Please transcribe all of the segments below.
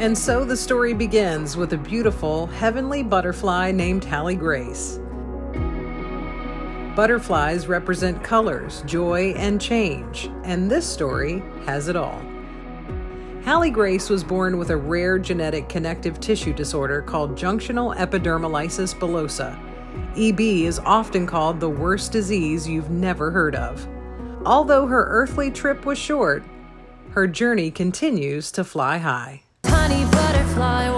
And so the story begins with a beautiful heavenly butterfly named Hallie Grace. Butterflies represent colors, joy, and change, and this story has it all. Hallie Grace was born with a rare genetic connective tissue disorder called junctional epidermolysis bullosa. EB is often called the worst disease you've never heard of. Although her earthly trip was short, her journey continues to fly high butterfly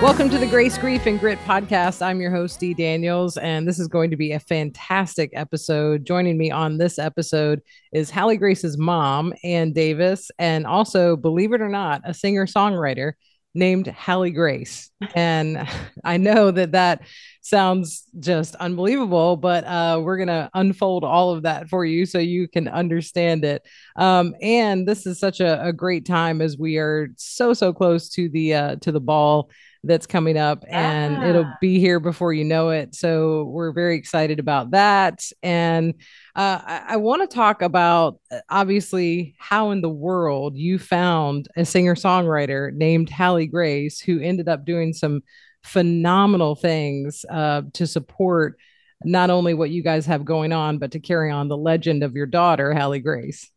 Welcome to the Grace, Grief, and Grit podcast. I'm your host, Dee Daniels, and this is going to be a fantastic episode. Joining me on this episode is Hallie Grace's mom, Anne Davis, and also, believe it or not, a singer songwriter named Hallie Grace. And I know that that sounds just unbelievable, but uh, we're going to unfold all of that for you so you can understand it. Um, and this is such a, a, great time as we are so, so close to the, uh, to the ball that's coming up and it'll be here before you know it. So we're very excited about that. And uh, I, I want to talk about uh, obviously how in the world you found a singer songwriter named Hallie Grace who ended up doing some phenomenal things uh, to support not only what you guys have going on, but to carry on the legend of your daughter, Hallie Grace.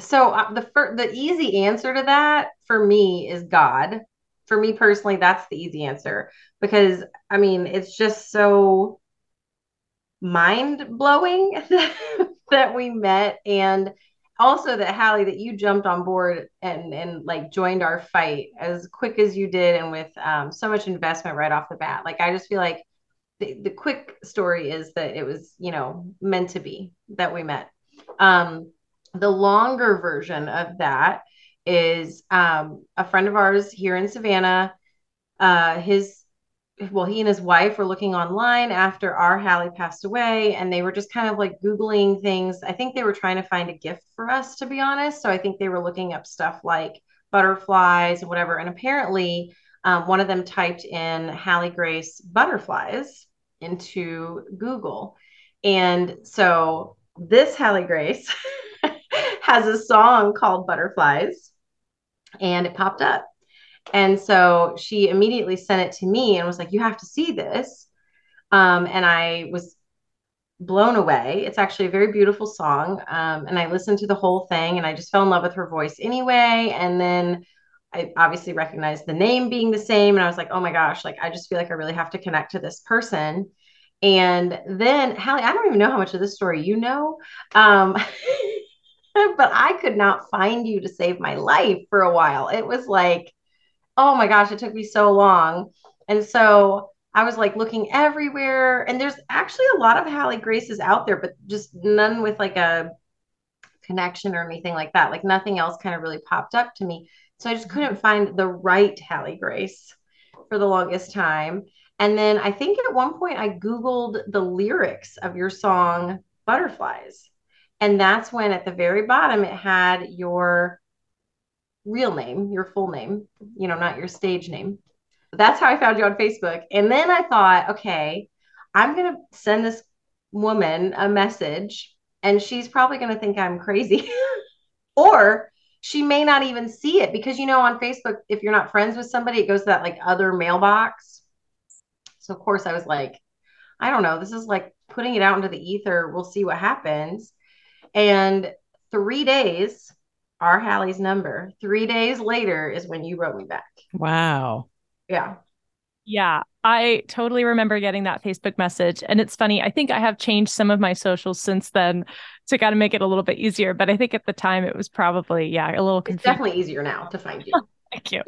So uh, the fir- the easy answer to that for me is God for me personally, that's the easy answer because I mean, it's just so mind blowing that we met and also that Hallie that you jumped on board and and like joined our fight as quick as you did and with um, so much investment right off the bat. Like I just feel like the, the quick story is that it was you know meant to be that we met. Um, the longer version of that is um, a friend of ours here in Savannah. Uh, his well, he and his wife were looking online after our Hallie passed away, and they were just kind of like Googling things. I think they were trying to find a gift for us, to be honest. So I think they were looking up stuff like butterflies and whatever. And apparently, um, one of them typed in Hallie Grace butterflies into Google. And so this Hallie Grace has a song called Butterflies and it popped up. And so she immediately sent it to me and was like, You have to see this. Um, and I was blown away. It's actually a very beautiful song. Um, and I listened to the whole thing and I just fell in love with her voice anyway. And then I obviously recognized the name being the same. And I was like, Oh my gosh, like I just feel like I really have to connect to this person. And then, Hallie, I don't even know how much of this story you know. Um, but I could not find you to save my life for a while. It was like, oh my gosh, it took me so long. And so I was like looking everywhere. And there's actually a lot of Hallie Graces out there, but just none with like a connection or anything like that. Like nothing else kind of really popped up to me. So I just mm-hmm. couldn't find the right Hallie Grace for the longest time. And then I think at one point I Googled the lyrics of your song Butterflies. And that's when at the very bottom it had your real name, your full name, you know, not your stage name. That's how I found you on Facebook. And then I thought, okay, I'm going to send this woman a message and she's probably going to think I'm crazy. or she may not even see it because, you know, on Facebook, if you're not friends with somebody, it goes to that like other mailbox. So, of course, I was like, I don't know. This is like putting it out into the ether. We'll see what happens. And three days, our Hallie's number, three days later is when you wrote me back. Wow. Yeah. Yeah, I totally remember getting that Facebook message. And it's funny, I think I have changed some of my socials since then to kind of make it a little bit easier. But I think at the time it was probably, yeah, a little confusing. It's definitely easier now to find you. Thank you.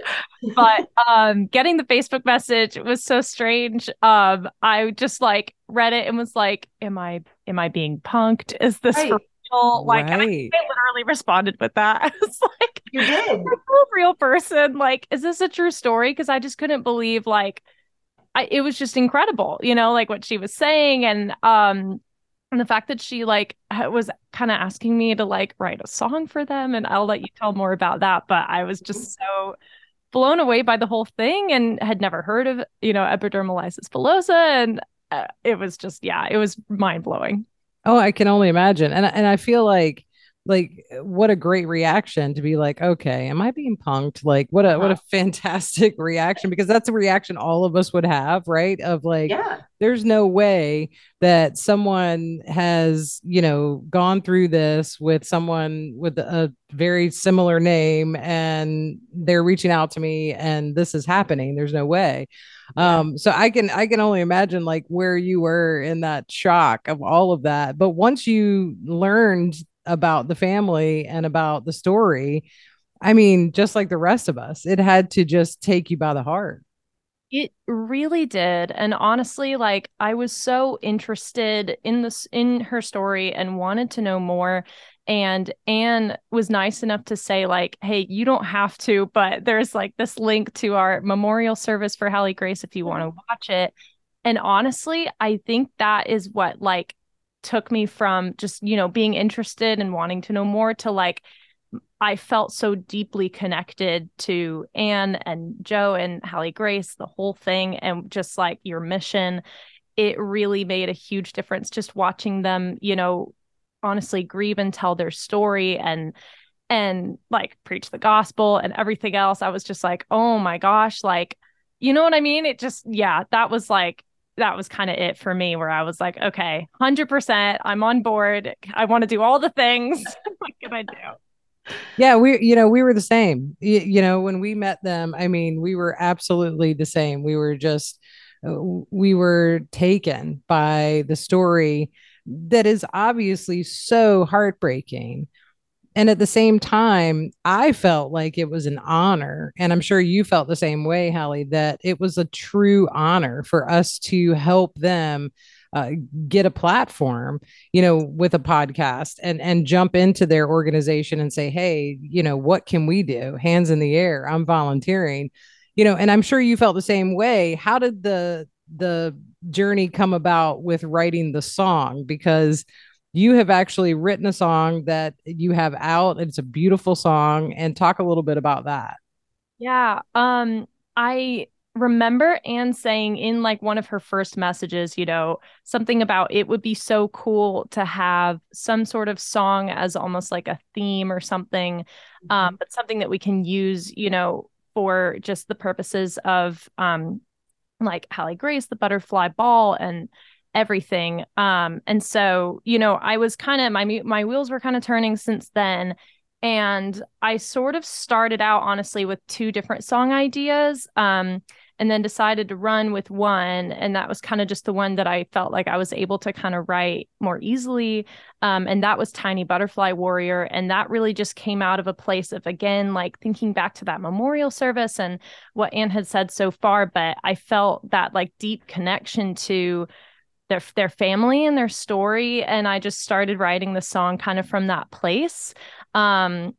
But um getting the Facebook message was so strange. Um I just like read it and was like, Am I am I being punked? Is this right. For like, right. I, I, literally responded with that. I was like, "You did, a real person. Like, is this a true story?" Because I just couldn't believe, like, I, it was just incredible, you know, like what she was saying, and um, and the fact that she like was kind of asking me to like write a song for them and I'll let you tell more about that but I was just so blown away by the whole thing and had never heard of you know epidermolysis bullosa and uh, it was just yeah it was mind blowing oh I can only imagine. And and I feel like like what a great reaction to be like okay am i being punked? Like what a what a uh-huh. fantastic reaction because that's a reaction all of us would have right? Of like yeah. there's no way that someone has you know gone through this with someone with a very similar name and they're reaching out to me and this is happening. There's no way. Um so i can i can only imagine like where you were in that shock of all of that but once you learned about the family and about the story, I mean, just like the rest of us, it had to just take you by the heart. It really did. And honestly, like I was so interested in this in her story and wanted to know more. And Anne was nice enough to say, like, hey, you don't have to, but there's like this link to our memorial service for Hallie Grace if you want to mm-hmm. watch it. And honestly, I think that is what like took me from just, you know, being interested and wanting to know more to like, I felt so deeply connected to Anne and Joe and Hallie Grace, the whole thing, and just like your mission. It really made a huge difference just watching them, you know, honestly grieve and tell their story and and like preach the gospel and everything else. I was just like, oh my gosh, like, you know what I mean? It just, yeah, that was like that was kind of it for me where I was like, okay, 100%, I'm on board. I want to do all the things. what can I do? Yeah, we, you know, we were the same. You, you know, when we met them, I mean, we were absolutely the same. We were just, uh, we were taken by the story that is obviously so heartbreaking and at the same time, I felt like it was an honor. And I'm sure you felt the same way, Hallie, that it was a true honor for us to help them uh, get a platform, you know, with a podcast and and jump into their organization and say, hey, you know, what can we do? Hands in the air. I'm volunteering, you know, and I'm sure you felt the same way. How did the the journey come about with writing the song? Because you have actually written a song that you have out. It's a beautiful song. And talk a little bit about that. Yeah. Um, I remember Anne saying in like one of her first messages, you know, something about it would be so cool to have some sort of song as almost like a theme or something, mm-hmm. um, but something that we can use, you know, for just the purposes of um like Hallie Grace, the butterfly ball and everything. Um, and so, you know, I was kind of my my wheels were kind of turning since then. And I sort of started out honestly with two different song ideas. Um, and then decided to run with one and that was kind of just the one that i felt like i was able to kind of write more easily um, and that was tiny butterfly warrior and that really just came out of a place of again like thinking back to that memorial service and what anne had said so far but i felt that like deep connection to their their family and their story and I just started writing the song kind of from that place. Um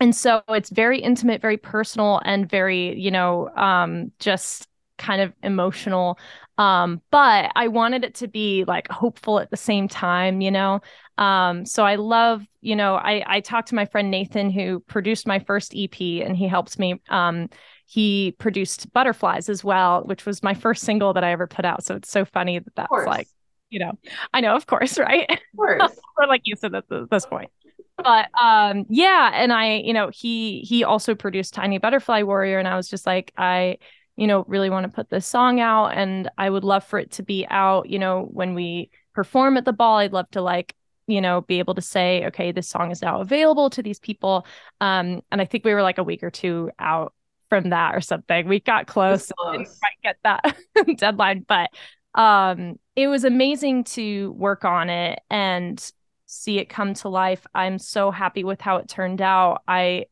and so it's very intimate, very personal and very, you know, um just kind of emotional. Um but i wanted it to be like hopeful at the same time you know? Um so i love you know i i talked to my friend nathan who produced my first ep and he helps me um he produced Butterflies as well, which was my first single that I ever put out. So it's so funny that that's like, you know, I know, of course, right? Of course. or like you said at this point. But um, yeah, and I, you know, he he also produced Tiny Butterfly Warrior, and I was just like, I, you know, really want to put this song out, and I would love for it to be out, you know, when we perform at the ball. I'd love to like you know be able to say okay this song is now available to these people um and i think we were like a week or two out from that or something. We got close, close. didn't quite get that deadline, but um, it was amazing to work on it and see it come to life. I'm so happy with how it turned out. I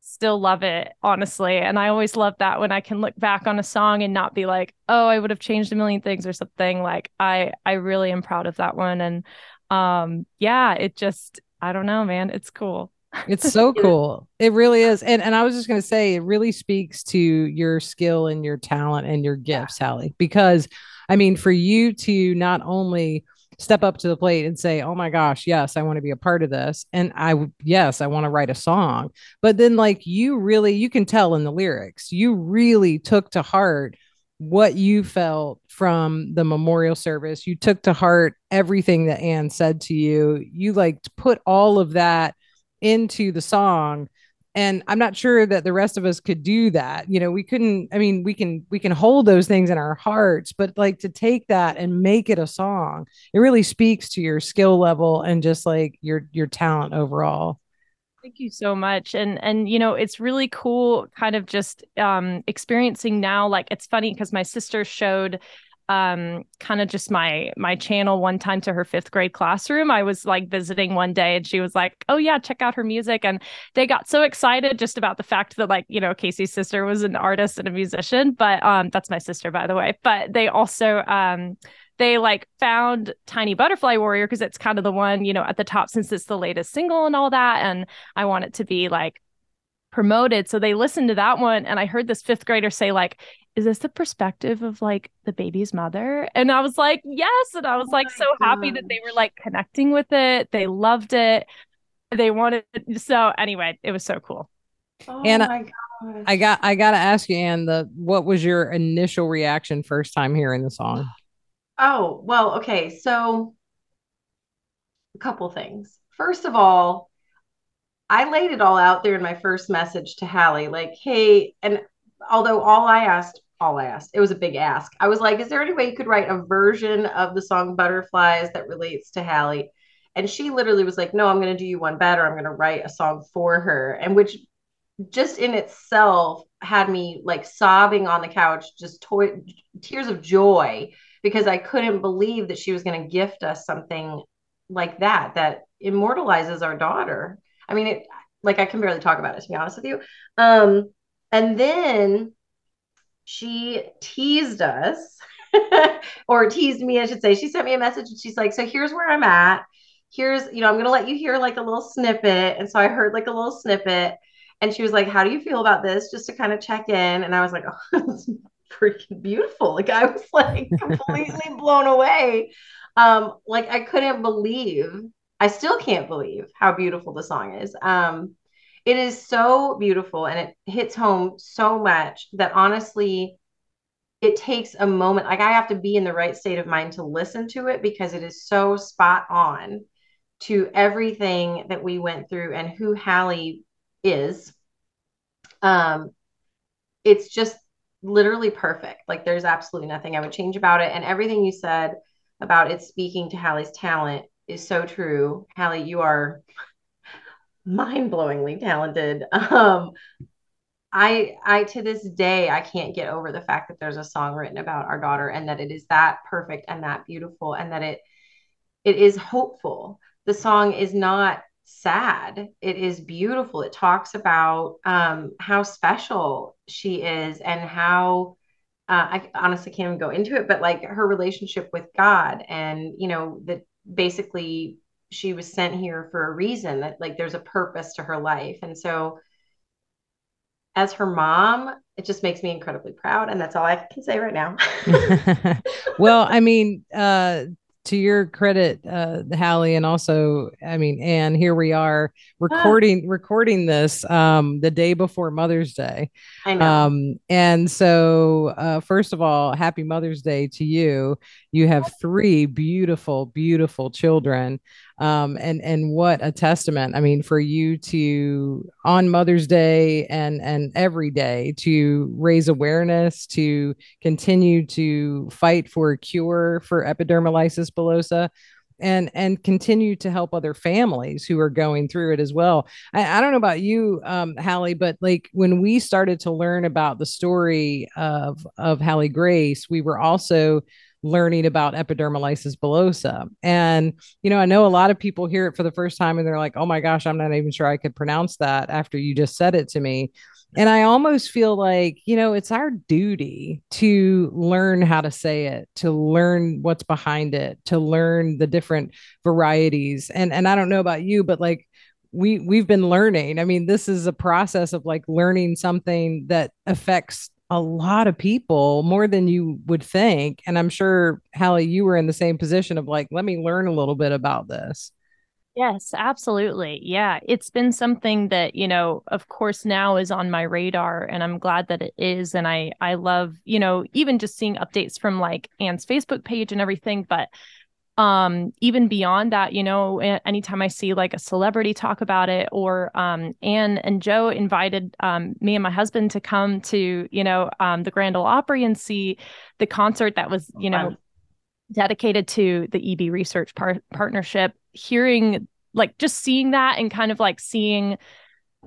still love it, honestly. And I always love that when I can look back on a song and not be like, oh, I would have changed a million things or something. Like I I really am proud of that one. And um yeah, it just I don't know, man. It's cool. It's so cool. It really is. And and I was just going to say it really speaks to your skill and your talent and your gifts, yeah. Hallie, because I mean for you to not only step up to the plate and say, "Oh my gosh, yes, I want to be a part of this." And I yes, I want to write a song. But then like you really you can tell in the lyrics. You really took to heart what you felt from the memorial service. You took to heart everything that Anne said to you. You like put all of that into the song and i'm not sure that the rest of us could do that you know we couldn't i mean we can we can hold those things in our hearts but like to take that and make it a song it really speaks to your skill level and just like your your talent overall Thank you so much. And and you know, it's really cool kind of just um experiencing now like it's funny because my sister showed um kind of just my my channel one time to her fifth grade classroom. I was like visiting one day and she was like oh yeah check out her music. And they got so excited just about the fact that like you know casey's sister was an artist and a musician but um that's my sister by the way. But they also um they like found tiny butterfly warrior because it's kind of the one you know at the top since it's the latest single and all that and i want it to be like promoted. So they listened to that one and i heard this fifth grader say like is this the perspective of like the baby's mother? And I was like, yes. And I was oh like so God. happy that they were like connecting with it. They loved it. They wanted so anyway, it was so cool. Oh and I got I gotta ask you, Anne, the what was your initial reaction first time hearing the song? Oh, well, okay. So a couple things. First of all, I laid it all out there in my first message to Hallie, like, hey, and although all I asked all asked. It was a big ask. I was like, is there any way you could write a version of the song Butterflies that relates to Hallie? And she literally was like, no, I'm going to do you one better. I'm going to write a song for her. And which just in itself had me like sobbing on the couch, just to- tears of joy because I couldn't believe that she was going to gift us something like that, that immortalizes our daughter. I mean, it, like I can barely talk about it, to be honest with you. Um, and then she teased us or teased me, I should say. She sent me a message and she's like, So here's where I'm at. Here's, you know, I'm going to let you hear like a little snippet. And so I heard like a little snippet. And she was like, How do you feel about this? Just to kind of check in. And I was like, Oh, it's freaking beautiful. Like I was like completely blown away. Um, like I couldn't believe, I still can't believe how beautiful the song is. Um, it is so beautiful and it hits home so much that honestly it takes a moment like i have to be in the right state of mind to listen to it because it is so spot on to everything that we went through and who hallie is. Um it's just literally perfect. Like there's absolutely nothing i would change about it. And everything you said about it speaking to hallie's talent is so true. Hallie you are mind-blowingly talented. Um i i to this day i can't get over the fact that there's a song written about our daughter and that it is that perfect and that beautiful and that it it is hopeful. The song is not sad. It is beautiful. It talks about um how special she is and how uh, I honestly can't even go into it, but like her relationship with God and, you know, that basically she was sent here for a reason that like there's a purpose to her life and so as her mom it just makes me incredibly proud and that's all i can say right now well i mean uh to your credit, uh, Hallie, and also, I mean, Anne, here we are recording ah. recording this um, the day before Mother's Day. I know. Um, and so, uh, first of all, happy Mother's Day to you. You have three beautiful, beautiful children um, and and what a testament i mean for you to on mother's day and and every day to raise awareness to continue to fight for a cure for epidermolysis bullosa and and continue to help other families who are going through it as well. I, I don't know about you, um, Hallie, but like when we started to learn about the story of of Hallie Grace, we were also learning about epidermolysis bullosa. And, you know, I know a lot of people hear it for the first time and they're like, oh my gosh, I'm not even sure I could pronounce that after you just said it to me. And I almost feel like, you know, it's our duty to learn how to say it, to learn what's behind it, to learn the different varieties. And and I don't know about you, but like we we've been learning. I mean, this is a process of like learning something that affects a lot of people more than you would think. And I'm sure, Hallie, you were in the same position of like, let me learn a little bit about this. Yes, absolutely. Yeah, it's been something that, you know, of course now is on my radar and I'm glad that it is and I I love, you know, even just seeing updates from like Anne's Facebook page and everything, but um even beyond that, you know, anytime I see like a celebrity talk about it or um Anne and Joe invited um me and my husband to come to, you know, um the Grand Ole Opry and see the concert that was, you know, dedicated to the EB Research par- Partnership hearing like just seeing that and kind of like seeing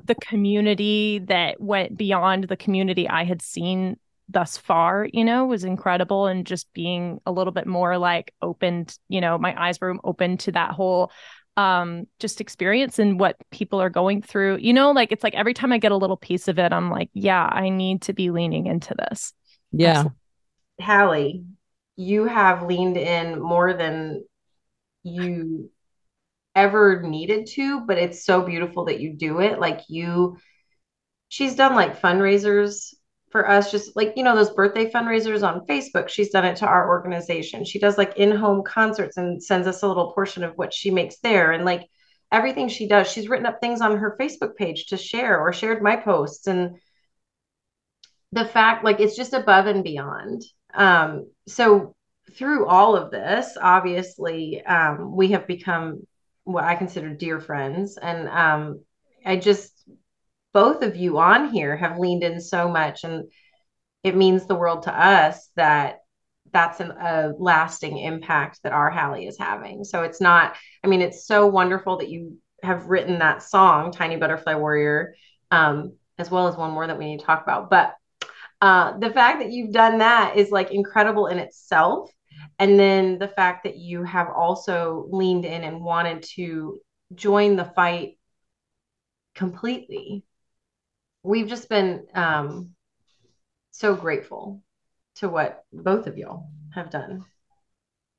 the community that went beyond the community I had seen thus far, you know, was incredible. And just being a little bit more like opened, you know, my eyes were open to that whole um just experience and what people are going through. You know, like it's like every time I get a little piece of it, I'm like, yeah, I need to be leaning into this. Yeah. Hallie, you have leaned in more than you ever needed to, but it's so beautiful that you do it. Like you, she's done like fundraisers for us, just like, you know, those birthday fundraisers on Facebook. She's done it to our organization. She does like in home concerts and sends us a little portion of what she makes there. And like everything she does, she's written up things on her Facebook page to share or shared my posts. And the fact, like, it's just above and beyond. Um, so through all of this, obviously, um, we have become what I consider dear friends. And um, I just, both of you on here have leaned in so much. And it means the world to us that that's an, a lasting impact that our Hallie is having. So it's not, I mean, it's so wonderful that you have written that song, Tiny Butterfly Warrior, um, as well as one more that we need to talk about. But uh, the fact that you've done that is like incredible in itself and then the fact that you have also leaned in and wanted to join the fight completely we've just been um, so grateful to what both of y'all have done.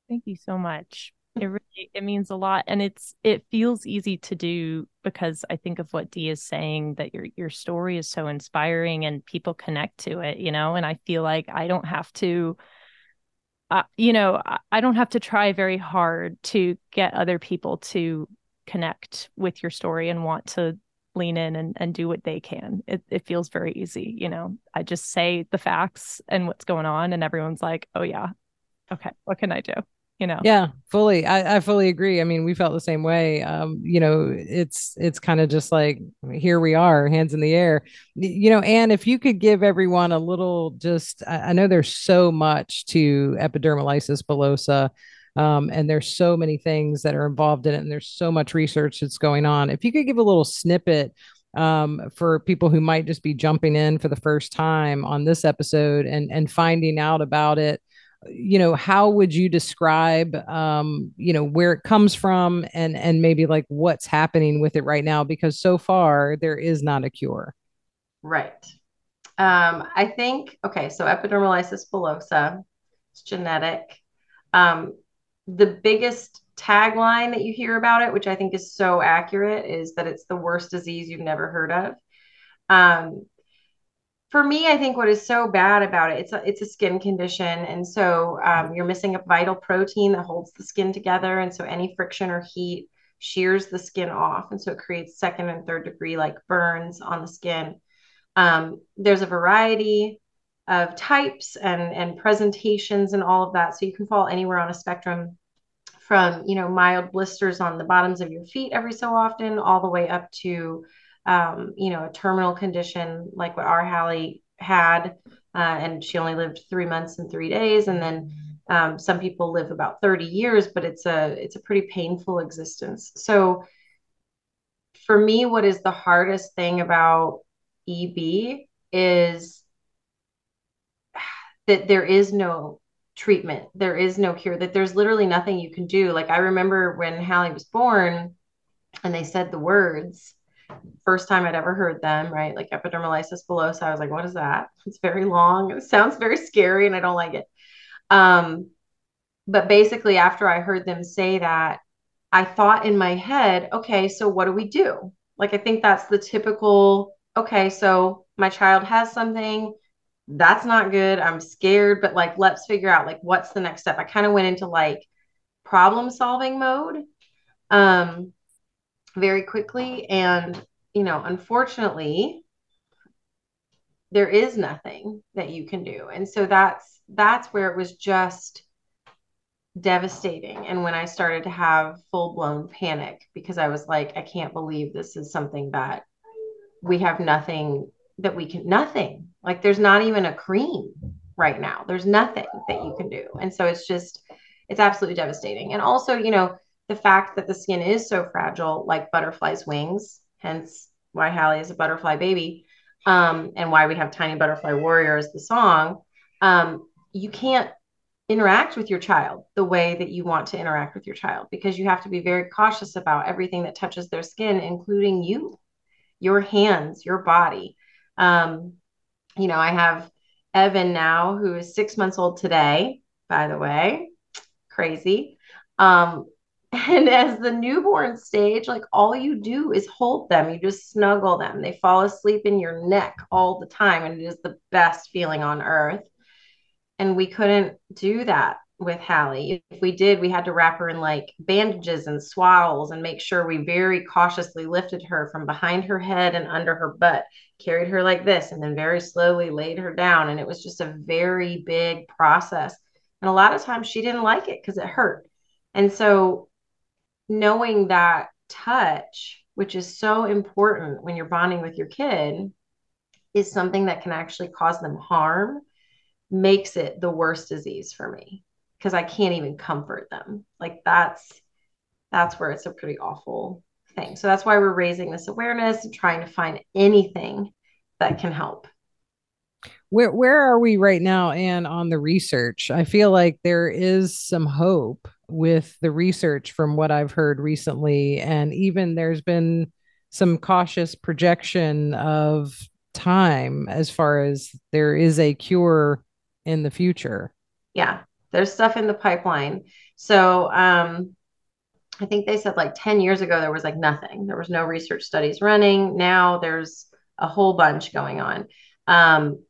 Thank you so much. It really it means a lot and it's it feels easy to do because i think of what dee is saying that your your story is so inspiring and people connect to it you know? And i feel like i don't have to uh, you know, I don't have to try very hard to get other people to connect with your story and want to lean in and, and do what they can. It, it feels very easy. You know, I just say the facts and what's going on, and everyone's like, oh, yeah, okay, what can I do? you know yeah fully I, I fully agree i mean we felt the same way um you know it's it's kind of just like here we are hands in the air you know and if you could give everyone a little just i, I know there's so much to epidermolysis bullosa um, and there's so many things that are involved in it and there's so much research that's going on. If you could give a little snippet um, for people who might just be jumping in for the first time on this episode and and finding out about it you know how would you describe um you know where it comes from and and maybe like what's happening with it right now? Because so far there is not a cure. Right. Um i think okay so epidermolysis bullosa it's genetic. Um the biggest tagline that you hear about it which i think is so accurate is that it's the worst disease you've never heard of um for me, I think what is so bad about it, it's a, it's a skin condition. And so um, you're missing a vital protein that holds the skin together. And so any friction or heat shears the skin off. And so it creates second and third degree like burns on the skin. Um, there's a variety of types and, and presentations and all of that. So you can fall anywhere on a spectrum from, you know, mild blisters on the bottoms of your feet every so often, all the way up to um, you know, a terminal condition like what our Hallie had, uh, and she only lived three months and three days. And then um, some people live about 30 years, but it's a it's a pretty painful existence. So for me, what is the hardest thing about EB is that there is no treatment, there is no cure, that there's literally nothing you can do. Like I remember when Hallie was born and they said the words first time I'd ever heard them, right? Like epidermolysis bullosa. I was like, what is that? It's very long. It sounds very scary and I don't like it. Um, but basically, after I heard them say that, I thought in my head, okay, so what do we do? Like, I think that's the typical, okay, so my child has something. That's not good. I'm scared, but like, let's figure out like what's the next step. I kind of went into like problem solving mode um, very quickly. And, you know, unfortunately, there is nothing that you can do. And so that's that's where it was just devastating. And when I started to have full blown panic because I was like, I can't believe this is something that we have nothing that we can, nothing. Like there's not even a cream right now. There's nothing that you can do. And so it's just, it's absolutely devastating. And also, you know, the fact that the skin is so fragile, like butterflies' wings, hence why Hallie is a butterfly baby, um, and why we have Tiny Butterfly Warriors, the song. Um, you can't interact with your child the way that you want to interact with your child because you have to be very cautious about everything that touches their skin, including you, your hands, your body. Um, you know, I have Evan now, who is six months old today, by the way, crazy. Um, and as the newborn stage, like all you do is hold them, you just snuggle them. They fall asleep in your neck all the time, and it is the best feeling on earth and we couldn't do that with Hallie. If we did, we had to wrap her in like bandages and swaddles and make sure we very cautiously lifted her from behind her head and under her butt, carried her like this, and then very slowly laid her down. And it was just a very big process. And a lot of times she didn't like it because it hurt. And so knowing that touch, which is so important when you're bonding with your kid, is something that can actually cause them harm makes it the worst disease for me because I can't even comfort them. Like that's that's where it's a pretty awful thing. So that's why we're raising this awareness and trying to find anything that can help. Where where are we right now and on the research? I feel like there is some hope with the research from what I've heard recently and even there's been some cautious projection of time as far as there is a cure in the future. Yeah, there's stuff in the pipeline. So um, I think they said like 10 years ago, there was like nothing. There was no research studies running. Now there's a whole bunch going on. Um,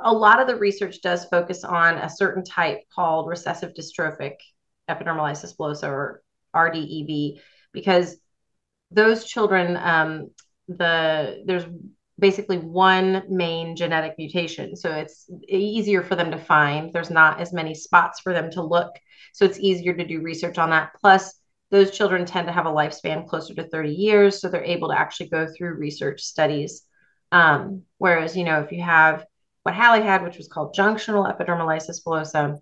a lot of the research does focus on a certain type called recessive dystrophic epidermolysis bullosa or RDEB because those children um, the there's basically one main genetic mutation. So it's easier for them to find. There's not as many spots for them to look. So it's easier to do research on that. Plus, those children tend to have a lifespan closer to 30 years. So they're able to actually go through research studies. Um, whereas, you know, if you have what Hallie had, which was called junctional epidermolysis bullosa,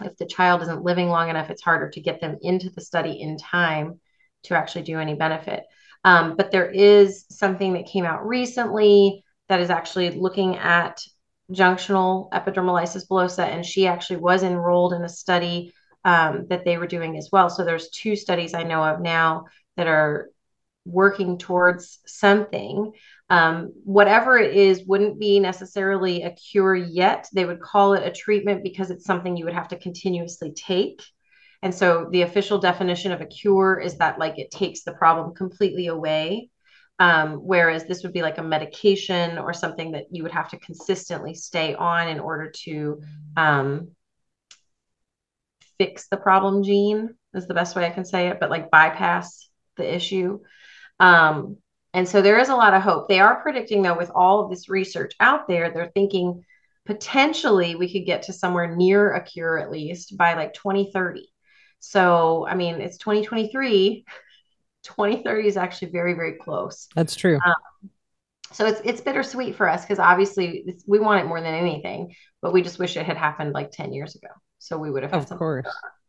if the child isn't living long enough, it's harder to get them into the study in time to actually do any benefit. Um, but there is something that came out recently that is actually looking at junctional epidermolysis bullosa, and she actually was enrolled in a study um, that they were doing as well. So there's two studies I know of now that are working towards something. Um, whatever it is wouldn't be necessarily a cure yet. They would call it a treatment because it's something you would have to continuously take. And so the official definition of a cure is that like it takes the problem completely away. Um, whereas this would be like a medication or something that you would have to consistently stay on in order to um, fix the problem gene is the best way I can say it, but like bypass the issue. Um, and so there is a lot of hope. They are predicting, though, with all of this research out there, they're thinking potentially we could get to somewhere near a cure at least by like 2030. So, I mean, it's 2023. 2030 is actually very, very close. That's true. Um, so it's it's bittersweet for us because obviously we want it more than anything, but we just wish it had happened like 10 years ago. So we would have of course.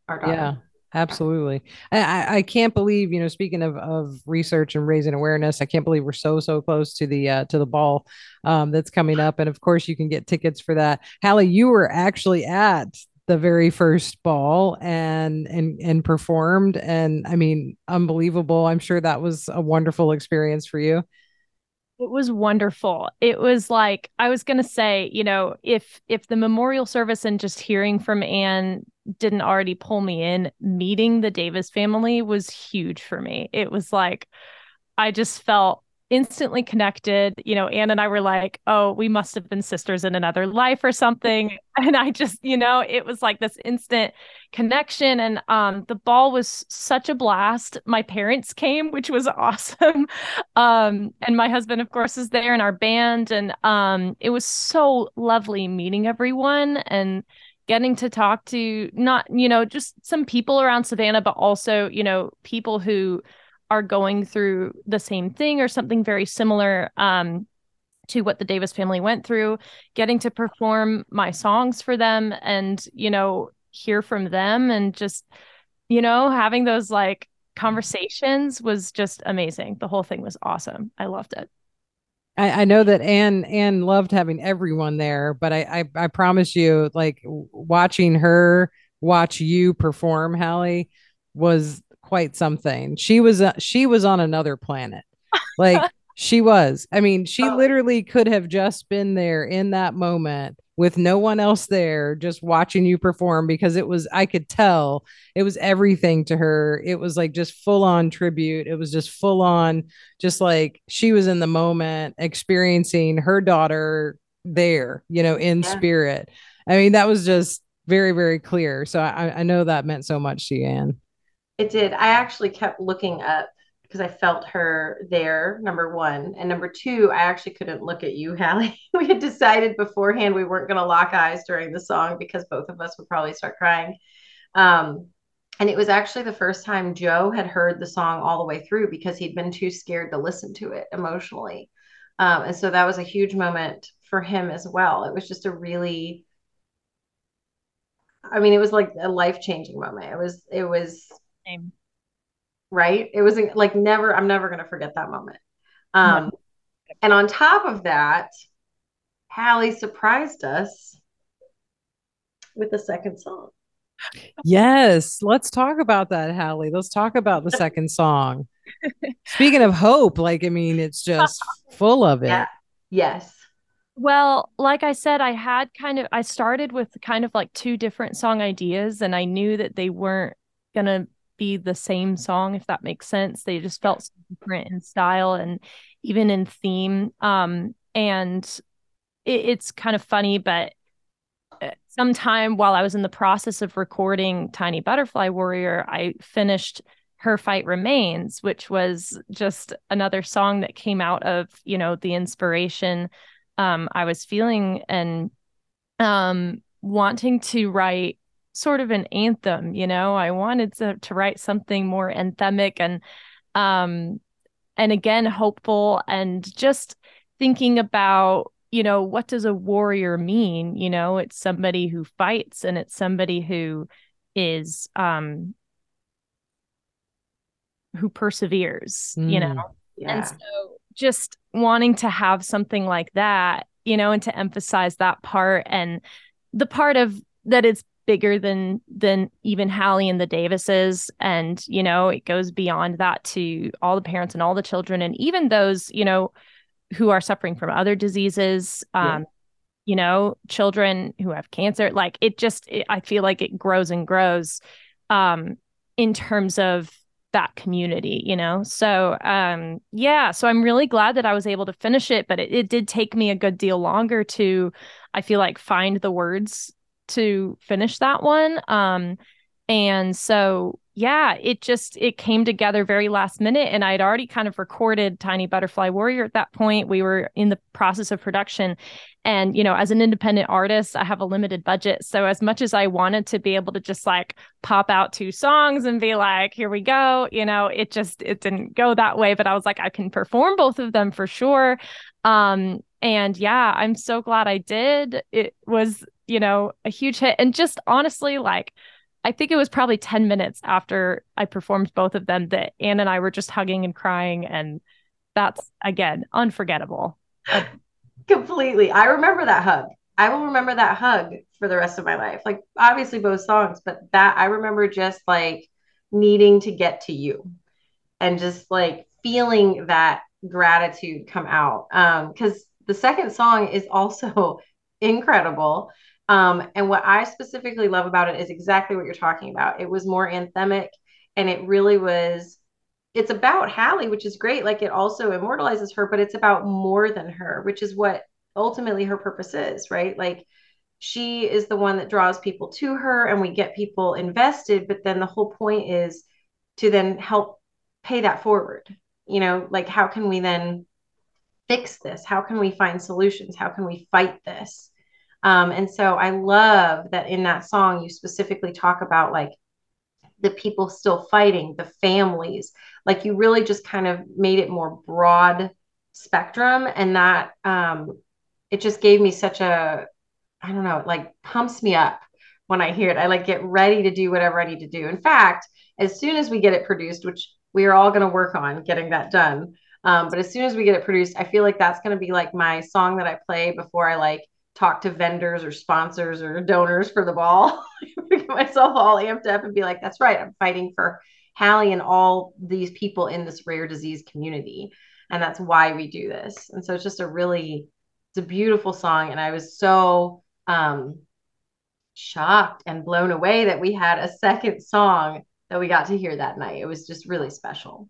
Our daughter. Yeah. Absolutely. I, I can't believe, you know, speaking of, of research and raising awareness, I can't believe we're so, so close to the, uh, to the ball um, that's coming up. And of course you can get tickets for that. Hallie, you were actually at the very first ball and and and performed. And i mean unbelievable. I'm sure that was a wonderful experience for you. It was wonderful. It was like i was going to say you know if if the memorial service and just hearing from anne didn't already pull me in meeting the davis family was huge for me. It was like i just felt instantly connected. You know, Anne and I were like, oh, we must have been sisters in another life or something. And I just, you know, it was like this instant connection. And um, the ball was such a blast. My parents came, which was awesome. Um, and my husband, of course, is there in our band. And um, it was so lovely meeting everyone and getting to talk to not, you know, just some people around Savannah, but also, you know, people who are going through the same thing or something very similar um, to what the Davis family went through, getting to perform my songs for them and, you know, hear from them and just, you know, having those like conversations was just amazing. The whole thing was awesome. I loved it. I, I know that Anne Anne loved having everyone there, but I, I I promise you, like watching her watch you perform, Hallie, was quite something. She was uh, she was on another planet. Like she was. I mean, she oh. literally could have just been there in that moment with no one else there just watching you perform because it was I could tell it was everything to her. It was like just full on tribute. It was just full on just like she was in the moment experiencing her daughter there, you know, in yeah. spirit. I mean, that was just very, very clear. So I, I know that meant so much to you, Anne. It did. I actually kept looking up because I felt her there, number one. And number two, I actually couldn't look at you, Hallie. we had decided beforehand we weren't going to lock eyes during the song because both of us would probably start crying. Um, and it was actually the first time Joe had heard the song all the way through because he'd been too scared to listen to it emotionally. Um, and so that was a huge moment for him as well. It was just a really, I mean, it was like a life changing moment. It was, it was same. Right? It was like never, I'm never going to forget that moment. Um, And on top of that, Hallie surprised us with the second song. Yes, let's talk about that, Hallie. Let's talk about the second song. Speaking of hope, like I mean, it's just full of it. Yeah. Yes. Well, like I said, I had kind of I started with kind of like two different song ideas, and I knew that they weren't gonna be the same song if that makes sense. They just felt so different in style and even in theme. Um and it, it's kind of funny but uh, sometime while i was in the process of recording tiny butterfly warrior i finished her fight remains which was just another song that came out of you know the inspiration um i was feeling and um wanting to write sort of an anthem, you know. I wanted to to write something more anthemic and um and again hopeful and just thinking about you know what does a warrior mean you know it's somebody who fights and it's somebody who is um who perseveres mm, you know yeah. and so just wanting to have something like that you know and to emphasize that part and the part of that it's bigger than than even Hallie and the Davises. And you know it goes beyond that to all the parents and all the children and even those you know who are suffering from other diseases um yeah. you know children who have cancer. Like it just it, I feel like it grows and grows um in terms of that community you know? So um yeah so i'm really glad that i was able to finish it but it, it did take me a good deal longer to i feel like find the words to finish that one. Um, and so yeah, it just it came together very last minute and I'd already kind of recorded Tiny Butterfly Warrior at that point. We were in the process of production and you know, as an independent artist, I have a limited budget. So as much as I wanted to be able to just like pop out two songs and be like, here we go, you know, it just it didn't go that way, but I was like I can perform both of them for sure. Um and yeah, I'm so glad I did. It was you know, a huge hit. And just honestly, like, I think it was probably 10 minutes after I performed both of them that Anne and I were just hugging and crying. And that's, again, unforgettable. Completely. I remember that hug. I will remember that hug for the rest of my life. Like, obviously, both songs, but that I remember just like needing to get to you and just like feeling that gratitude come out. Um, because the second song is also incredible. Um, and what I specifically love about it is exactly what you're talking about. It was more anthemic and it really was it's about Hallie, which is great. Like it also immortalizes her, but it's about more than her, which is what ultimately her purpose is, right? Like she is the one that draws people to her and we get people invested. But then the whole point is to then help pay that forward. You know, like how can we then fix this? How can we find solutions? How can we fight this? Um, and so I love that in that song, you specifically talk about like the people still fighting, the families. Like you really just kind of made it more broad spectrum. And that um, it just gave me such a, I don't know, it like pumps me up when I hear it. I like get ready to do whatever I need to do. In fact, as soon as we get it produced, which we are all going to work on getting that done. Um, but as soon as we get it produced, I feel like that's going to be like my song that I play before I like talk to vendors or sponsors or donors for the ball. get myself all amped up and be like, that's right, I'm fighting for Hallie and all these people in this rare disease community. And that's why we do this. And so it's just a really, it's a beautiful song. And I was so um, shocked and blown away that we had a second song that we got to hear that night. It was just really special.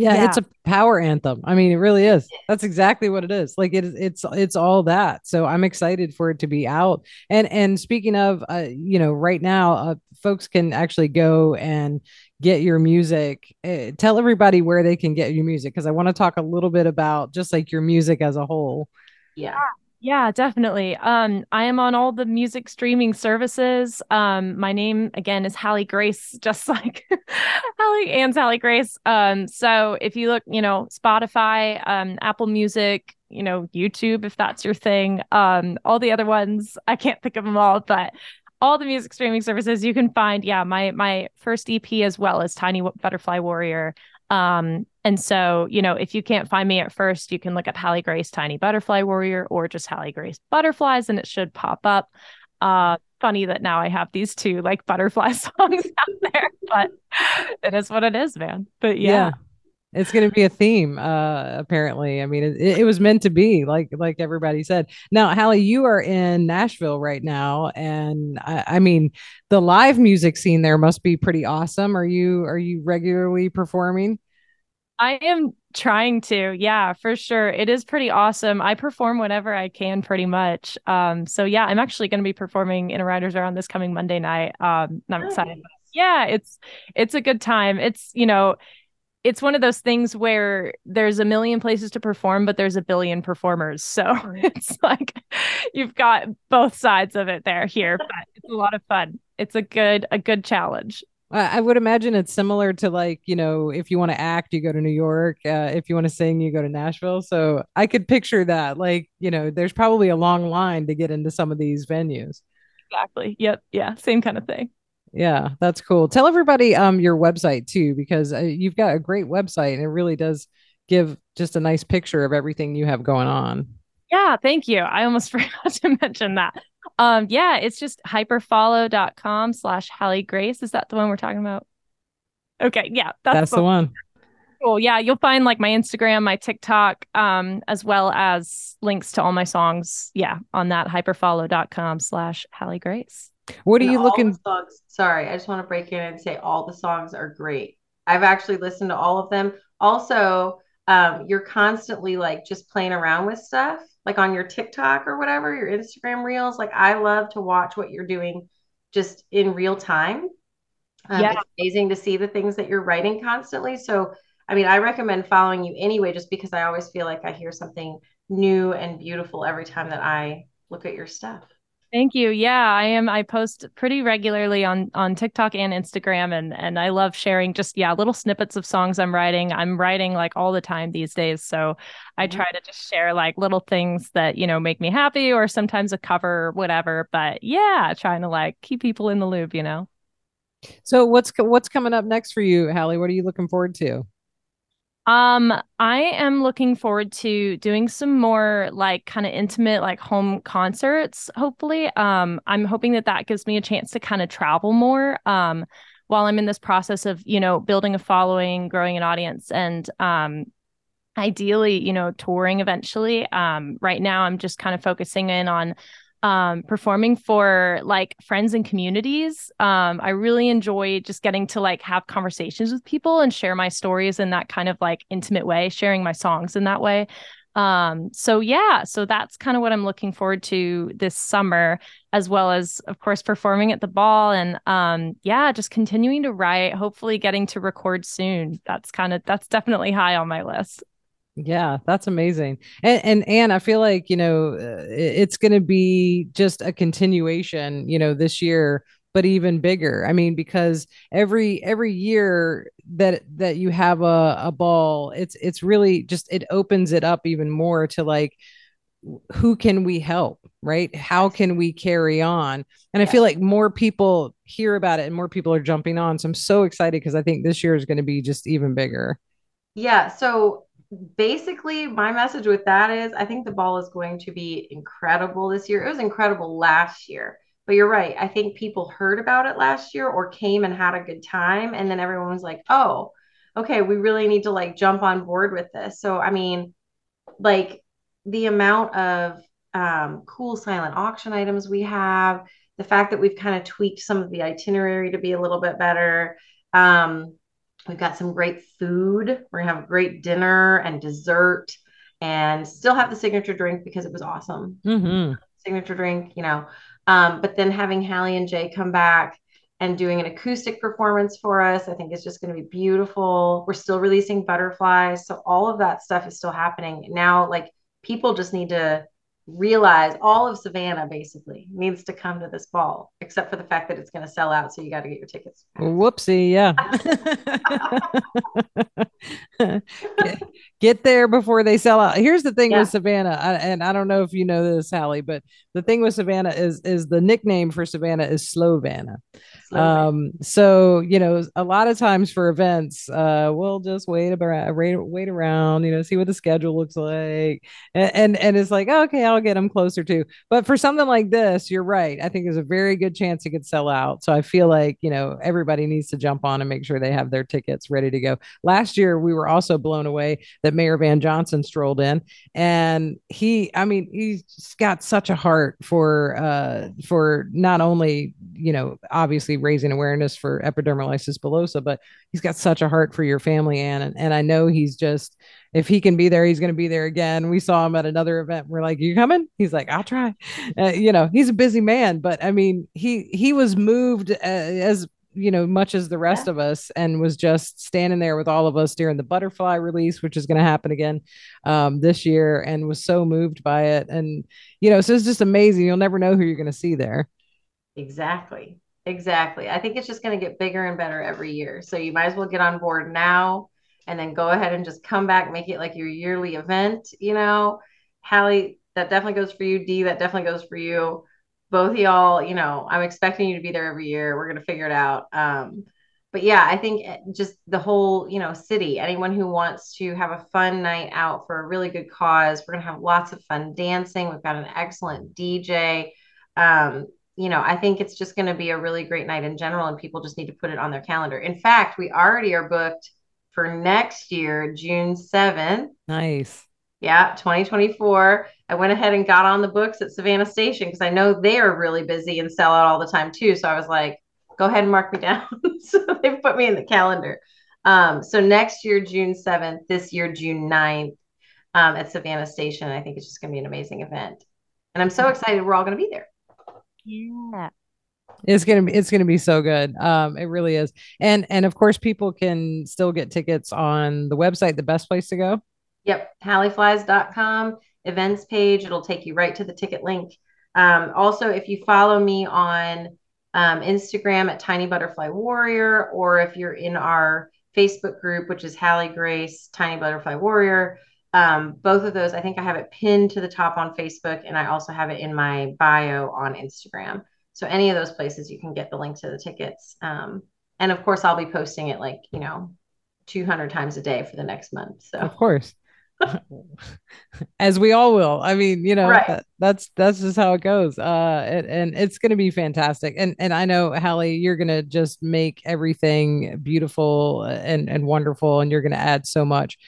Yeah, yeah, it's a power anthem. I mean, it really is. That's exactly what it is. Like it is it's it's all that. So I'm excited for it to be out. And and speaking of uh, you know, right now uh, folks can actually go and get your music. Uh, tell everybody where they can get your music because I want to talk a little bit about just like your music as a whole. Yeah. Yeah, definitely. Um, I am on all the music streaming services. Um, my name again is Hallie Grace, just like Hallie and Hallie Grace. Um, so if you look, you know, Spotify, um, Apple Music, you know, YouTube, if that's your thing, um, all the other ones, I can't think of them all, but all the music streaming services you can find. Yeah, my my first EP as well as Tiny Butterfly Warrior. Um, and so, you know, if you can't find me at first, you can look up Hallie Grace Tiny Butterfly Warrior or just Hallie Grace Butterflies and it should pop up. Uh, funny that now I have these two like butterfly songs out there, but it is what it is, man. But yeah. yeah. It's going to be a theme, uh, apparently. I mean, it, it was meant to be, like like everybody said. Now, Hallie, you are in Nashville right now, and I, I mean, the live music scene there must be pretty awesome. Are you are you regularly performing? I am trying to. Yeah, for sure. It is pretty awesome. I perform whenever I can pretty much. Um so yeah, I'm actually going to be performing in a writers around this coming Monday night. Um I'm excited. Yeah, it's it's a good time. It's, you know, it's one of those things where there's a million places to perform, but there's a billion performers. So it's like you've got both sides of it there here, but it's a lot of fun. It's a good a good challenge. I would imagine it's similar to like, you know, if you want to act, you go to New York. Uh, if you want to sing, you go to Nashville. So I could picture that. Like, you know, there's probably a long line to get into some of these venues. Exactly. Yep. Yeah. Same kind of thing. Yeah, that's cool. Tell everybody um your website too, because uh, you've got a great website and it really does give just a nice picture of everything you have going on. Yeah, thank you. I almost forgot to mention that. Um, yeah, it's just hyperfollow.com slash Hallie Grace. Is that the one we're talking about? Okay, yeah, that's, that's the, the one. Cool. Yeah, you'll find like my Instagram, my TikTok, um, as well as links to all my songs. Yeah, on that hyperfollow.com slash Hallie Grace. What are and you looking? Songs, sorry, I just want to break in and say all the songs are great. I've actually listened to all of them. Also, um, you're constantly like just playing around with stuff, like on your TikTok or whatever, your Instagram reels. Like I love to watch what you're doing just in real time. Um, yeah. It's amazing to see the things that you're writing constantly. So, I mean, I recommend following you anyway, just because I always feel like I hear something new and beautiful every time that I look at your stuff. Thank you. Yeah, I am. I post pretty regularly on on TikTok and Instagram, and and I love sharing just yeah little snippets of songs I'm writing. I'm writing like all the time these days, so I mm-hmm. try to just share like little things that you know make me happy, or sometimes a cover, or whatever. But yeah, trying to like keep people in the loop, you know. So what's what's coming up next for you, Hallie? What are you looking forward to? Um, I am looking forward to doing some more like kind of intimate like home concerts hopefully. Um, I'm hoping that that gives me a chance to kind of travel more um while I'm in this process of, you know, building a following, growing an audience and um ideally, you know, touring eventually. Um, right now I'm just kind of focusing in on um, performing for like friends and communities. Um, I really enjoy just getting to like have conversations with people and share my stories in that kind of like intimate way, sharing my songs in that way. Um, so yeah, so that's kind of what I'm looking forward to this summer, as well as of course performing at the ball and um yeah, just continuing to write, hopefully getting to record soon. That's kind of that's definitely high on my list. Yeah, that's amazing. And and and I feel like, you know, uh, it's going to be just a continuation, you know, this year but even bigger. I mean, because every every year that that you have a, a ball, it's it's really just it opens it up even more to like who can we help, right? How can we carry on? And I feel like more people hear about it and more people are jumping on. So I'm so excited because I think this year is going to be just even bigger. Yeah. So basically my message with that is I think the ball is going to be incredible this year. It was incredible last year. But you're right. I think people heard about it last year or came and had a good time. And then everyone was like, oh, okay, we really need to like jump on board with this. So, I mean, like the amount of um, cool silent auction items we have, the fact that we've kind of tweaked some of the itinerary to be a little bit better. Um, we've got some great food. We're going to have a great dinner and dessert and still have the signature drink because it was awesome. Mm-hmm. Signature drink, you know. Um, but then having Hallie and Jay come back and doing an acoustic performance for us, I think is just going to be beautiful. We're still releasing butterflies. So all of that stuff is still happening. Now, like people just need to realize all of Savannah basically needs to come to this ball, except for the fact that it's going to sell out. So you got to get your tickets. Whoopsie. Yeah. get, there before they sell out. Here's the thing yeah. with Savannah. and I don't know if you know this, Hallie, but the thing with Savannah is, is the nickname for Savannah is Slovana. Um, so you know, a lot of times for events, uh, we'll just wait about wait, wait around, you know, see what the schedule looks like, and and, and it's like okay, I'll get them closer to. But for something like this, you're right. I think there's a very good chance it could sell out. So I feel like you know everybody needs to jump on and make sure they have their tickets ready to go. Last year, we were also blown away that Mayor Van Johnson strolled in, and he, I mean, he's got such a heart for uh for not only you know obviously raising awareness for epidermolysis bullosa, but he's got such a heart for your family, Anne. And, and I know he's just, if he can be there, he's going to be there again. We saw him at another event. We're like, you coming? He's like, I'll try. Uh, you know, he's a busy man, but I mean, he, he was moved uh, as you know much as the rest yeah. of us and was just standing there with all of us during the butterfly release which is going to happen again um, this year and was so moved by it and you know so it's just amazing you'll never know who you're going to see there exactly Exactly. I think it's just going to get bigger and better every year. So you might as well get on board now and then go ahead and just come back, make it like your yearly event. You know, Hallie, that definitely goes for you. Dee, that definitely goes for you. Both y'all, you know, I'm expecting you to be there every year. We're going to figure it out. Um, but yeah, I think eh, just the whole, you know, city, anyone who wants to have a fun night out for a really good cause, we're going to have lots of fun dancing. We've got an excellent DJ. Um, you know, I think it's just going to be a really great night in general, and people just need to put it on their calendar. In fact, we already are booked for next year, June 7th. Nice. Yeah, 2024. I went ahead and got on the books at Savannah Station because I know they are really busy and sell out all the time too. So I was like, go ahead and mark me down. so they put me in the calendar. Um, so next year, June 7th, this year, June 9th, um, at Savannah Station. I think it's just going to be an amazing event. And I'm so excited we're all going to be there. Yeah. It's gonna be it's gonna be so good. Um, it really is. And and of course people can still get tickets on the website, the best place to go. Yep, hallieflies.com events page. It'll take you right to the ticket link. Um, also, if you follow me on um, Instagram at Tiny Butterfly Warrior, or if you're in our Facebook group, which is Hallie Grace Tiny Butterfly Warrior, um, both of those, I think I have it pinned to the top on Facebook and I also have it in my bio on Instagram. So any of those places you can get the link to the tickets. Um, and of course, I'll be posting it like, you know, 200 times a day for the next month. So, of course. as we all will i mean you know right. that, that's that's just how it goes uh and, and it's going to be fantastic and and i know hallie you're going to just make everything beautiful and and wonderful and you're going to add so much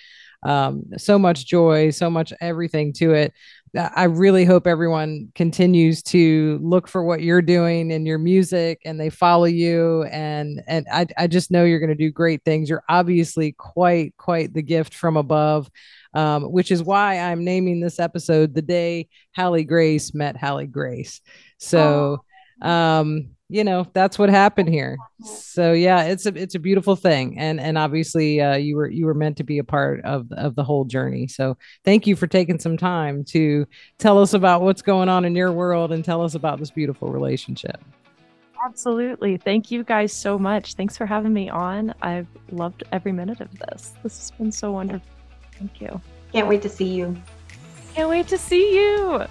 um, so much joy, so much everything to it. I really hope everyone continues to look for what you're doing in your music and they follow you and and I, I just know you're going to do great things. You're obviously quite quite the gift from above. Um, which is why I'm naming this episode the day Hallie Grace met Hallie Grace. So oh. Um you know that's what happened here. So yeah it's a it's a beautiful thing. And and obviously uh, you were you were meant to be a part of of the whole journey. So thank you for taking some time to tell us about what's going on in your world and tell us about this beautiful relationship. Absolutely. Thank you guys so much. Thanks for having me on. I've loved every minute of this. This has been so wonderful. Thank you. Can't wait to see you. Can't wait to see you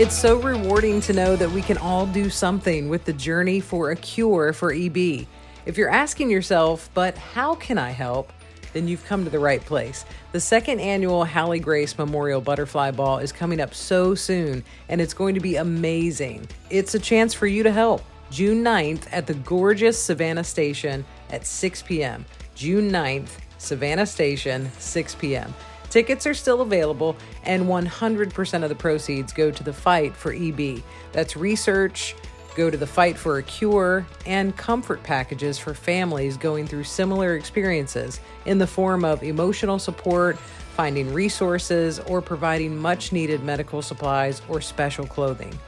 It's so rewarding to know that we can all do something with the journey for a cure for EB. If you're asking yourself, but how can I help? Then you've come to the right place. The second annual Hallie Grace Memorial Butterfly Ball is coming up so soon, and it's going to be amazing. It's a chance for you to help. June 9th at the gorgeous Savannah Station at 6 p.m. June 9th, Savannah Station, 6 p.m. Tickets are still available, and 100% of the proceeds go to the fight for EB. That's research, go to the fight for a cure, and comfort packages for families going through similar experiences in the form of emotional support, finding resources, or providing much needed medical supplies or special clothing.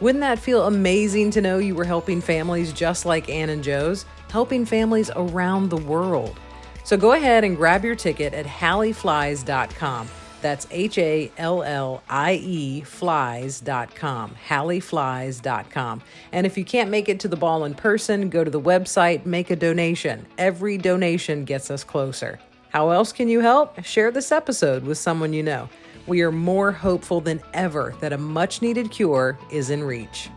Wouldn't that feel amazing to know you were helping families just like Anne and Joe's? Helping families around the world. So go ahead and grab your ticket at hallieflies.com. That's H A L L I E flies.com, hallieflies.com. And if you can't make it to the ball in person, go to the website, make a donation. Every donation gets us closer. How else can you help? Share this episode with someone you know. We are more hopeful than ever that a much needed cure is in reach.